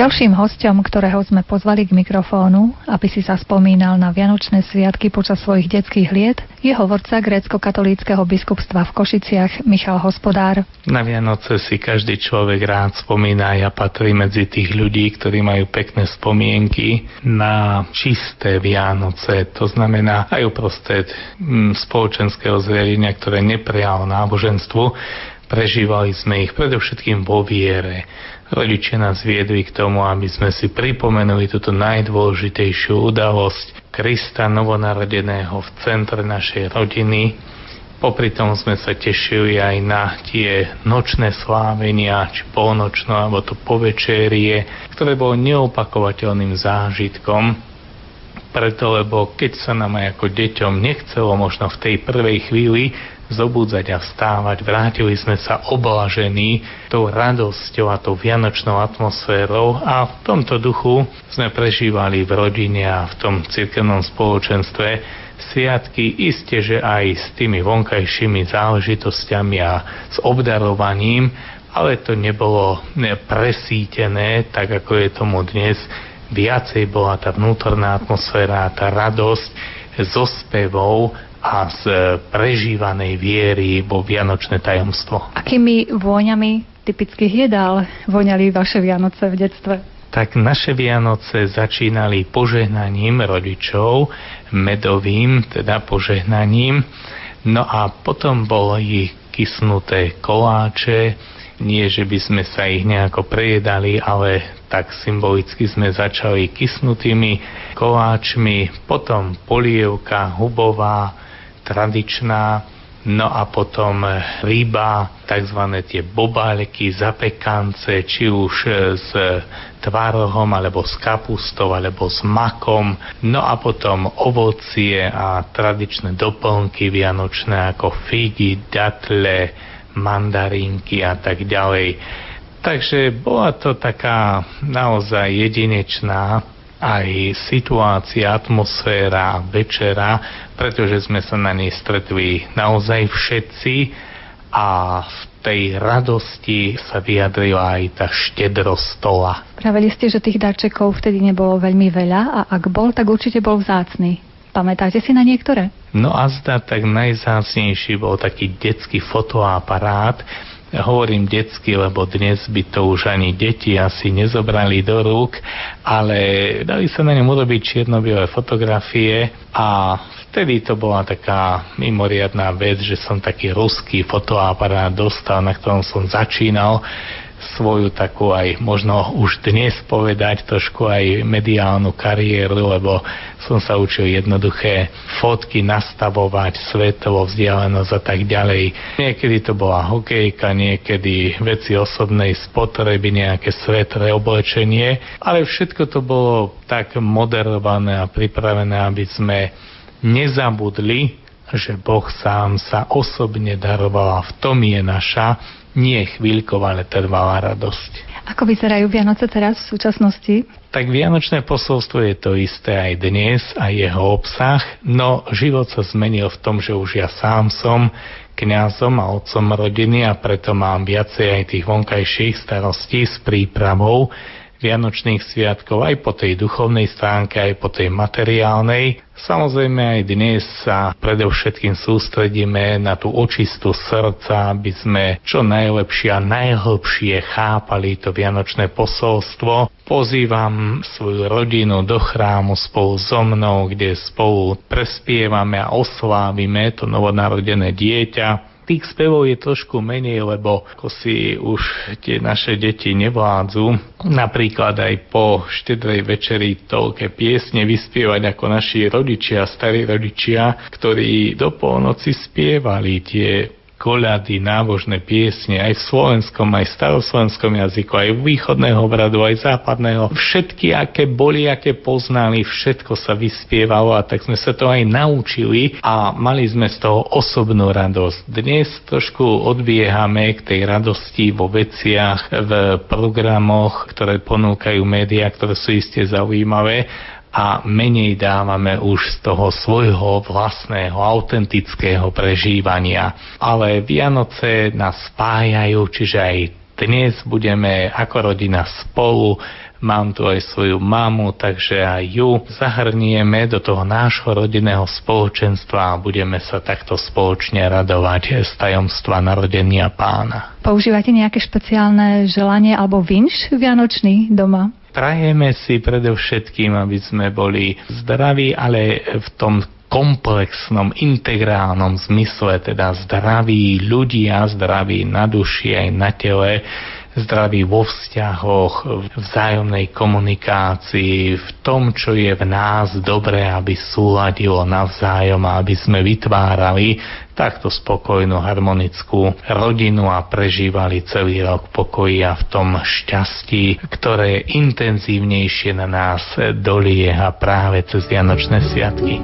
Ďalším hostom, ktorého sme pozvali k mikrofónu, aby si sa spomínal na Vianočné sviatky počas svojich detských liet, je hovorca grécko-katolíckého biskupstva v Košiciach Michal Hospodár. Na Vianoce si každý človek rád spomína. Ja patrí medzi tých ľudí, ktorí majú pekné spomienky na čisté Vianoce. To znamená aj uprostred mm, spoločenského zverenia, ktoré neprialo náboženstvu, prežívali sme ich predovšetkým vo viere. Rodičia nás viedli k tomu, aby sme si pripomenuli túto najdôležitejšiu udalosť Krista novonarodeného v centre našej rodiny. Popri tom sme sa tešili aj na tie nočné slávenia, či polnočno, alebo to povečerie, ktoré bolo neopakovateľným zážitkom, preto, lebo keď sa nám aj ako deťom nechcelo možno v tej prvej chvíli zobúdzať a vstávať, vrátili sme sa oblažení tou radosťou a tou vianočnou atmosférou a v tomto duchu sme prežívali v rodine a v tom cirkevnom spoločenstve sviatky, iste, že aj s tými vonkajšími záležitosťami a s obdarovaním, ale to nebolo presítené, tak ako je tomu dnes. Viacej bola tá vnútorná atmosféra, tá radosť zo spevov a z prežívanej viery vo Vianočné tajomstvo. Akými vôňami typických jedál voňali vaše Vianoce v detstve? tak naše Vianoce začínali požehnaním rodičov, medovým teda požehnaním, no a potom boli kysnuté koláče, nie že by sme sa ich nejako prejedali, ale tak symbolicky sme začali kysnutými koláčmi, potom polievka hubová, tradičná, No a potom ryba, tzv. tie bobálky, zapekance, či už s tvárohom, alebo s kapustou, alebo s makom. No a potom ovocie a tradičné doplnky vianočné ako figy, datle, mandarinky a tak ďalej. Takže bola to taká naozaj jedinečná aj situácia, atmosféra večera, pretože sme sa na nej stretli naozaj všetci a v tej radosti sa vyjadrila aj tá štedrosť stola. Pravili ste, že tých darčekov vtedy nebolo veľmi veľa a ak bol, tak určite bol vzácný. Pamätáte si na niektoré? No a zdá tak najzácnejší bol taký detský fotoaparát, hovorím detsky, lebo dnes by to už ani deti asi nezobrali do rúk, ale dali sa na ňom urobiť čierno-biele fotografie a vtedy to bola taká mimoriadná vec, že som taký ruský fotoaparát dostal, na ktorom som začínal svoju takú aj možno už dnes povedať trošku aj mediálnu kariéru, lebo som sa učil jednoduché fotky nastavovať, svetovo vzdialenosť a tak ďalej. Niekedy to bola hokejka, niekedy veci osobnej spotreby, nejaké svetré oblečenie, ale všetko to bolo tak moderované a pripravené, aby sme nezabudli, že Boh sám sa osobne daroval a v tom je naša nie chvíľkov, ale trvalá radosť. Ako vyzerajú Vianoce teraz v súčasnosti? Tak Vianočné posolstvo je to isté aj dnes, aj jeho obsah, no život sa zmenil v tom, že už ja sám som kňazom a otcom rodiny a preto mám viacej aj tých vonkajších starostí s prípravou Vianočných sviatkov aj po tej duchovnej stránke, aj po tej materiálnej. Samozrejme aj dnes sa predovšetkým sústredíme na tú očistú srdca, aby sme čo najlepšie a najhlbšie chápali to Vianočné posolstvo. Pozývam svoju rodinu do chrámu spolu so mnou, kde spolu prespievame a oslávime to novonarodené dieťa tých spevov je trošku menej, lebo ako si už tie naše deti nevládzu. Napríklad aj po štedrej večeri toľké piesne vyspievať ako naši rodičia, starí rodičia, ktorí do polnoci spievali tie koľady, nábožné piesne aj v slovenskom, aj v staroslovenskom jazyku, aj východného obradu, aj západného. Všetky, aké boli, aké poznali, všetko sa vyspievalo a tak sme sa to aj naučili a mali sme z toho osobnú radosť. Dnes trošku odbiehame k tej radosti vo veciach, v programoch, ktoré ponúkajú médiá, ktoré sú iste zaujímavé, a menej dávame už z toho svojho vlastného, autentického prežívania. Ale Vianoce nás spájajú, čiže aj dnes budeme ako rodina spolu, mám tu aj svoju mamu, takže aj ju zahrnieme do toho nášho rodinného spoločenstva a budeme sa takto spoločne radovať z tajomstva narodenia pána. Používate nejaké špeciálne želanie alebo vinš vianočný doma? Prajeme si predovšetkým, aby sme boli zdraví, ale v tom komplexnom, integrálnom zmysle, teda zdraví ľudia, zdraví na duši aj na tele, zdraví vo vzťahoch, vzájomnej komunikácii, v tom, čo je v nás dobré, aby súladilo navzájom a aby sme vytvárali takto spokojnú, harmonickú rodinu a prežívali celý rok pokoji a v tom šťastí, ktoré intenzívnejšie na nás dolieha práve cez Vianočné sviatky.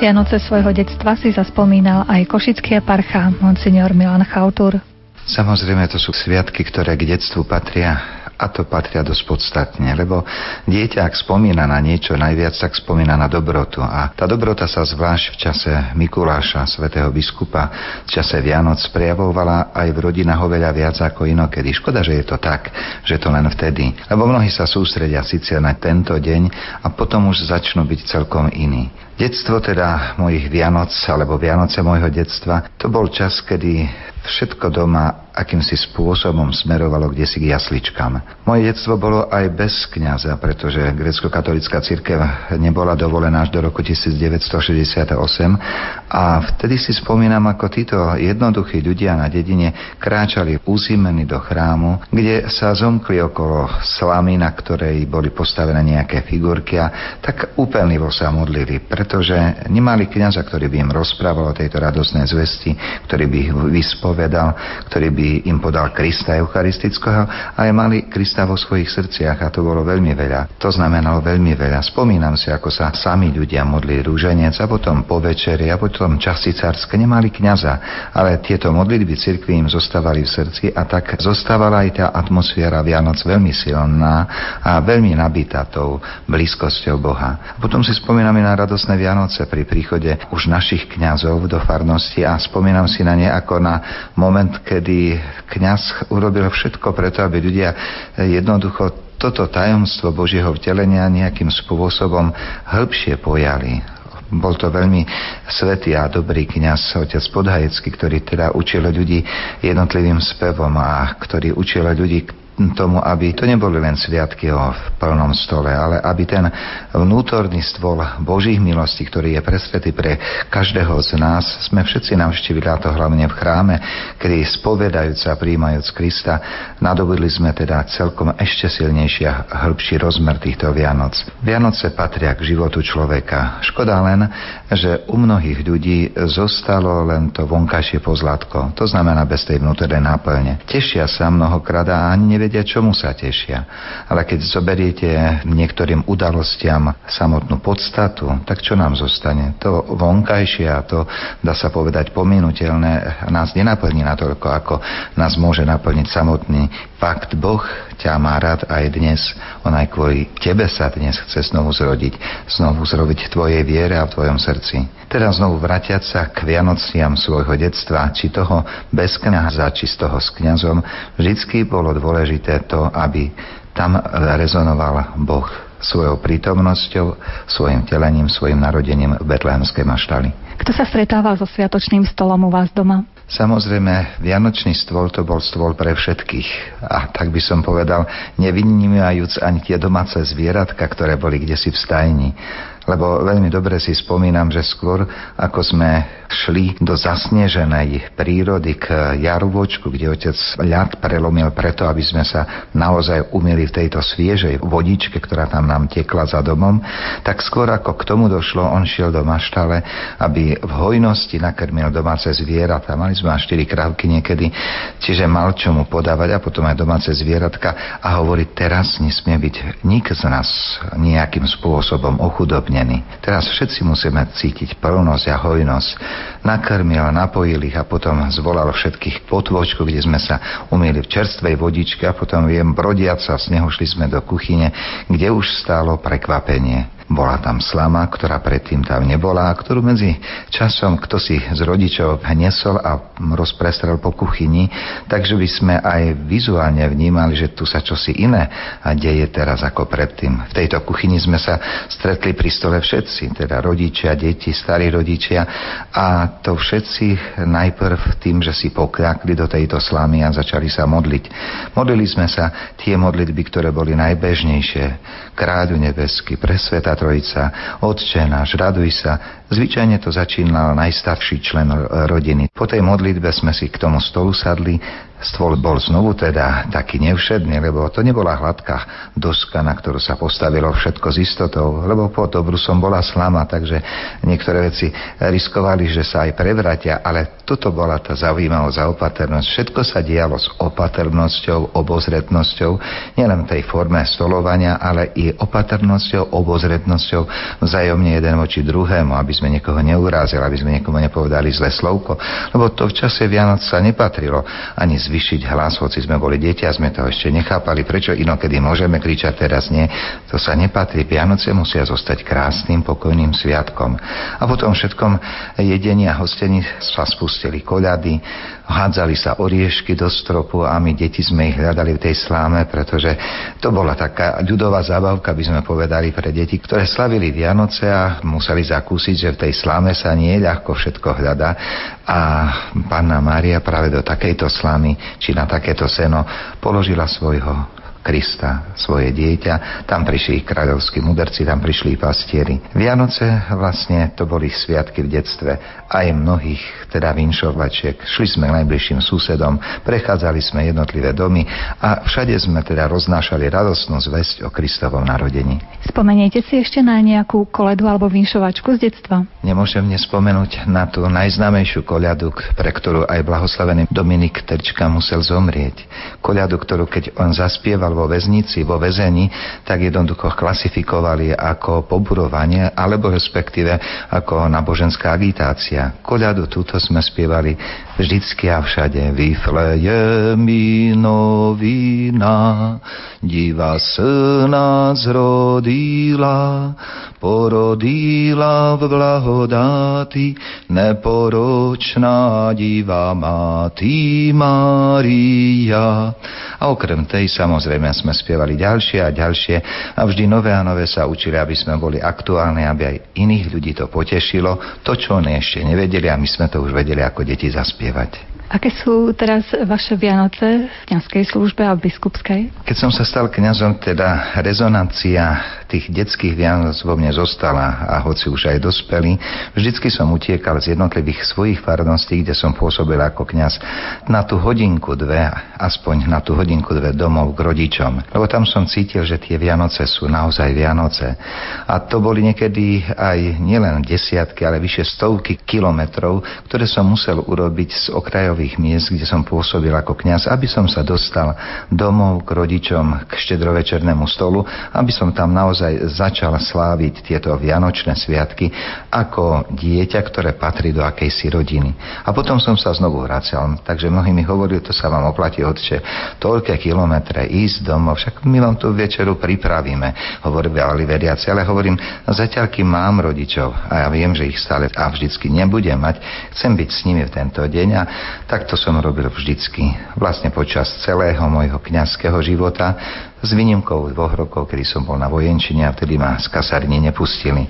Vianoce svojho detstva si zaspomínal aj košický parcha monsignor Milan Chautur. Samozrejme, to sú sviatky, ktoré k detstvu patria a to patria dosť podstatne, lebo dieťa, ak spomína na niečo najviac, tak spomína na dobrotu. A tá dobrota sa zvlášť v čase Mikuláša, svätého biskupa, v čase Vianoc prejavovala aj v rodinách oveľa viac ako inokedy. Škoda, že je to tak, že to len vtedy. Lebo mnohí sa sústredia síce na tento deň a potom už začnú byť celkom iní. Detstvo teda mojich Vianoc, alebo Vianoce môjho detstva, to bol čas, kedy všetko doma akýmsi spôsobom smerovalo kde si k jasličkám. Moje detstvo bolo aj bez kňaza, pretože grecko-katolická církev nebola dovolená až do roku 1968 a vtedy si spomínam, ako títo jednoduchí ľudia na dedine kráčali uzimení do chrámu, kde sa zomkli okolo slamy, na ktorej boli postavené nejaké figurky a tak úplnivo sa modlili, pretože nemali kňaza, ktorý by im rozprával o tejto radosnej zvesti, ktorý by ich vyspovedal, ktorý by im podal Krista Eucharistického, ale mali Krista vo svojich srdciach a to bolo veľmi veľa. To znamenalo veľmi veľa. Spomínam si, ako sa sami ľudia modli rúženec a potom po večeri a potom časicárske nemali kňaza, ale tieto modlitby cirkvi im zostávali v srdci a tak zostávala aj tá atmosféra Vianoc veľmi silná a veľmi nabitá tou blízkosťou Boha. Potom si spomíname na radosné Vianoce pri príchode už našich kňazov do farnosti a spomínam si na ne ako na moment, kedy kňaz urobil všetko preto, aby ľudia jednoducho toto tajomstvo Božieho vtelenia nejakým spôsobom hĺbšie pojali. Bol to veľmi svetý a dobrý kňaz, otec Podhajecký, ktorý teda učil ľudí jednotlivým spevom a ktorý učil ľudí tomu, aby to neboli len sviatky o plnom stole, ale aby ten vnútorný stôl Božích milostí, ktorý je presvetý pre každého z nás, sme všetci navštívili, a to hlavne v chráme, kedy spovedajúc a príjmajúc Krista, nadobudli sme teda celkom ešte silnejší a hĺbší rozmer týchto Vianoc. Vianoce patria k životu človeka. Škoda len, že u mnohých ľudí zostalo len to vonkajšie pozlatko, to znamená bez tej vnútornej náplne. Tešia sa mnohokrát a ani nevedia, nevedia, čomu sa tešia. Ale keď zoberiete niektorým udalostiam samotnú podstatu, tak čo nám zostane? To vonkajšie a to, dá sa povedať, pominutelné nás nenaplní natoľko, ako nás môže naplniť samotný fakt. Boh ťa má rád aj dnes. On aj kvôli tebe sa dnes chce znovu zrodiť. Znovu zrobiť tvojej viere a v tvojom srdci. Teda znovu vratiať sa k Vianociam svojho detstva, či toho bez kniaza, či z toho s kňazom, vždycky bolo dôležité to, aby tam rezonoval Boh svojou prítomnosťou, svojim telením, svojim narodením v betlehemskej maštali. Kto sa stretával so sviatočným stolom u vás doma? Samozrejme, Vianočný stôl to bol stôl pre všetkých. A tak by som povedal, nevynímajúc ani tie domáce zvieratka, ktoré boli kde si v stajni lebo veľmi dobre si spomínam, že skôr ako sme šli do zasneženej prírody k Jarúvočku, kde otec ľad prelomil preto, aby sme sa naozaj umili v tejto sviežej vodičke, ktorá tam nám tekla za domom, tak skôr ako k tomu došlo, on šiel do maštale, aby v hojnosti nakrmil domáce zvieratá. Mali sme až 4 krávky niekedy, čiže mal čo mu podávať a potom aj domáce zvieratka a hovorí, teraz nesmie byť nik z nás nejakým spôsobom ochudobnený. Teraz všetci musíme cítiť plnosť a hojnosť nakrmil, napojil ich a potom zvolal všetkých potvočku, kde sme sa umýli v čerstvej vodičke a potom viem, brodiac sa z neho šli sme do kuchyne, kde už stálo prekvapenie. Bola tam slama, ktorá predtým tam nebola a ktorú medzi časom kto si z rodičov hnesol a rozprestrel po kuchyni, takže by sme aj vizuálne vnímali, že tu sa čosi iné a deje teraz ako predtým. V tejto kuchyni sme sa stretli pri stole všetci, teda rodičia, deti, starí rodičia a to všetci najprv tým, že si pokľakli do tejto slamy a začali sa modliť. Modlili sme sa tie modlitby, ktoré boli najbežnejšie. Kráľu nebeský, presveta Trojica, Otče náš, raduj sa. Zvyčajne to začínal najstarší člen rodiny. Po tej modlitbe sme si k tomu stolu sadli Stôl bol znovu teda taký nevšedný, lebo to nebola hladká doska, na ktorú sa postavilo všetko z istotou, lebo po to brusom bola slama, takže niektoré veci riskovali, že sa aj prevratia, ale toto bola tá zaujímavosť za opatrnosť. Všetko sa dialo s opatrnosťou, obozretnosťou, nielen tej forme stolovania, ale i opatrnosťou, obozretnosťou vzájomne jeden voči druhému, aby sme niekoho neurázili, aby sme niekomu nepovedali zle slovko, lebo to v čase Vianoc sa nepatrilo ani zvyšiť hlas, hoci sme boli dieťa, sme to ešte nechápali, prečo inokedy môžeme kričať, teraz nie. To sa nepatrí. Vianoce musia zostať krásnym, pokojným sviatkom. A potom všetkom jedení a hostení sa spustili koľady, hádzali sa oriešky do stropu a my deti sme ich hľadali v tej sláme, pretože to bola taká ľudová zábavka, by sme povedali, pre deti, ktoré slavili Vianoce a museli zakúsiť, že v tej sláme sa nie ľahko všetko hľadá. A Panna Mária práve do takejto slámy či na takéto seno položila svojho Krista, svoje dieťa. Tam prišli kráľovskí mudrci, tam prišli pastieri. Vianoce vlastne to boli sviatky v detstve aj mnohých teda vinšovačiek. Šli sme k najbližším susedom, prechádzali sme jednotlivé domy a všade sme teda roznášali radosnú zväzť o Kristovom narodení. Spomeniete si ešte na nejakú koledu alebo vinšovačku z detstva? Nemôžem nespomenúť na tú najznámejšiu koľadu, pre ktorú aj blahoslavený Dominik Trčka musel zomrieť. Koľadu, ktorú keď on zaspieval vo väznici, vo väzení, tak jednoducho klasifikovali ako poburovanie, alebo respektíve ako náboženská agitácia. Koľadu túto sme spievali vždycky a všade. Vyfleje mi novina, diva syna zrodila, porodila v blahodáti, neporočná diva Máty Mária. A okrem tej samozrejme sme spievali ďalšie a ďalšie a vždy nové a nové sa učili, aby sme boli aktuálni, aby aj iných ľudí to potešilo, to, čo oni ešte nevedeli a my sme to už vedeli ako deti zaspievať spievať. Aké sú teraz vaše Vianoce v kniazkej službe a v biskupskej? Keď som sa stal kňazom, teda rezonancia tých detských Vianoc vo mne zostala a hoci už aj dospeli, vždycky som utiekal z jednotlivých svojich farností, kde som pôsobil ako kňaz, na tú hodinku, dve, aspoň na tú hodinku, dve domov k rodičom. Lebo tam som cítil, že tie Vianoce sú naozaj Vianoce. A to boli niekedy aj nielen desiatky, ale vyše stovky kilometrov, ktoré som musel urobiť z okrajov nových miest, kde som pôsobil ako kňaz, aby som sa dostal domov k rodičom k štedrovečernému stolu, aby som tam naozaj začal sláviť tieto vianočné sviatky ako dieťa, ktoré patrí do akejsi rodiny. A potom som sa znovu vracal, takže mnohí mi hovorili, to sa vám oplatí odče, toľké kilometre ísť domov, však my vám tú večeru pripravíme, hovorili veriaci, ale hovorím, zatiaľ kým mám rodičov a ja viem, že ich stále a vždycky nebudem mať, chcem byť s nimi v tento deň a Tak to som robil vždycky, vlastne počas celého môjho kňazského života, s výnimkou dvoch rokov, kedy som bol na vojenčine a vtedy ma z kasárne nepustili.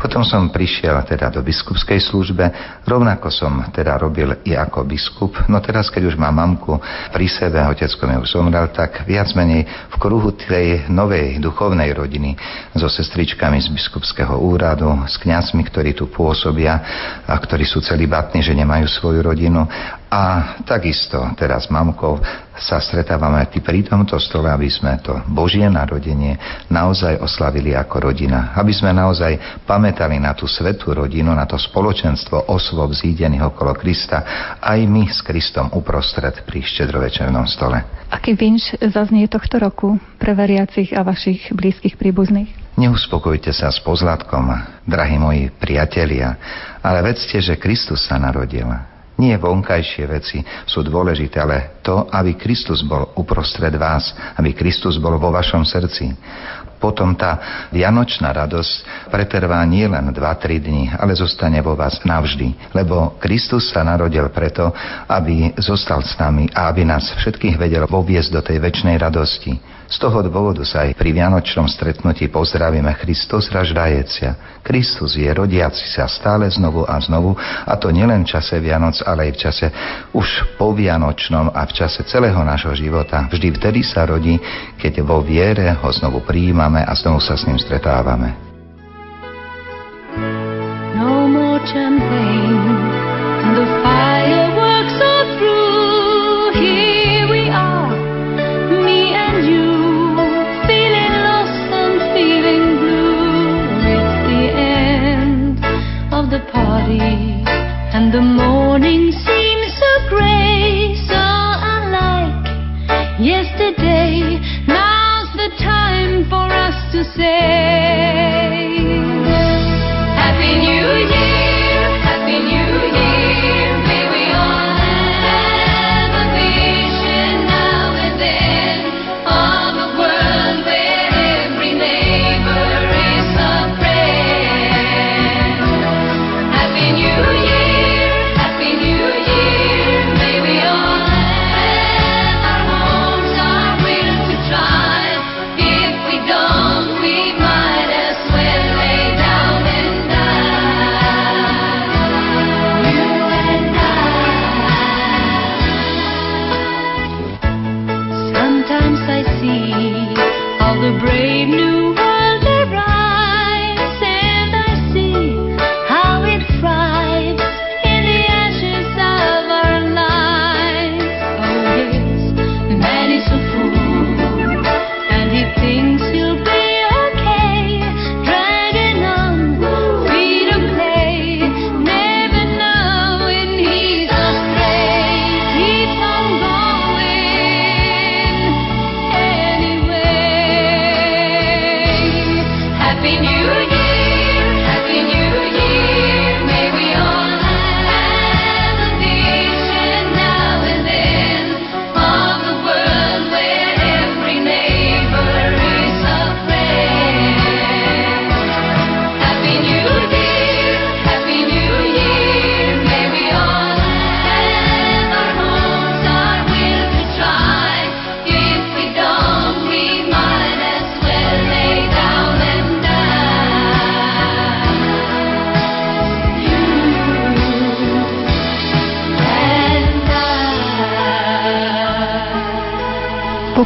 Potom som prišiel teda do biskupskej službe, rovnako som teda robil i ako biskup, no teraz keď už mám mamku pri sebe, otecko mi už zomrel, tak viac menej v kruhu tej novej duchovnej rodiny so sestričkami z biskupského úradu, s kňazmi, ktorí tu pôsobia a ktorí sú celibatní, že nemajú svoju rodinu. A takisto teraz mamkou sa stretávame pri tomto stole, aby sme to Božie narodenie naozaj oslavili ako rodina. Aby sme naozaj pamätali na tú svetú rodinu, na to spoločenstvo osôb zídených okolo Krista, aj my s Kristom uprostred pri štedrovečernom stole. Aký vinš zaznie tohto roku pre veriacich a vašich blízkych príbuzných? Neuspokojte sa s pozlatkom, drahí moji priatelia, ale vedzte, že Kristus sa narodil nie vonkajšie veci sú dôležité, ale to, aby Kristus bol uprostred vás, aby Kristus bol vo vašom srdci. Potom tá vianočná radosť pretrvá nie len 2-3 dní, ale zostane vo vás navždy. Lebo Kristus sa narodil preto, aby zostal s nami a aby nás všetkých vedel voviesť do tej väčšnej radosti. Z toho dôvodu sa aj pri Vianočnom stretnutí pozdravíme Kristus raždajecia. Kristus je rodiaci sa stále znovu a znovu a to nielen v čase Vianoc, ale aj v čase už po Vianočnom a v čase celého nášho života. Vždy vtedy sa rodí, keď vo viere ho znovu prijímame a znovu sa s ním stretávame.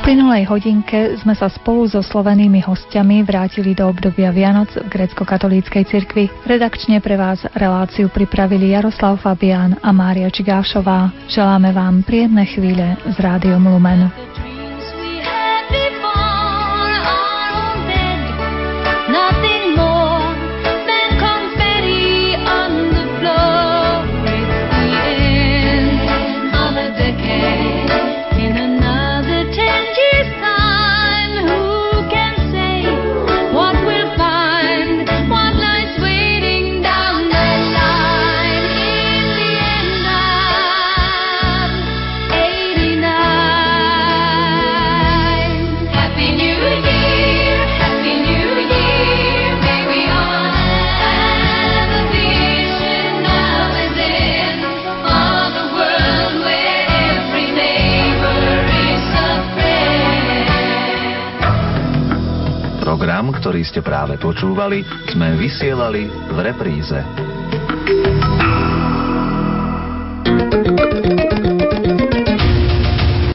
Uplynulej hodinke sme sa spolu so slovenými hostiami vrátili do obdobia Vianoc v grecko-katolíckej cirkvi. Redakčne pre vás reláciu pripravili Jaroslav Fabián a Mária Čigášová. Želáme vám príjemné chvíle z Rádiom Lumen. Ktorý ste práve počúvali, sme vysielali v repríze. thank you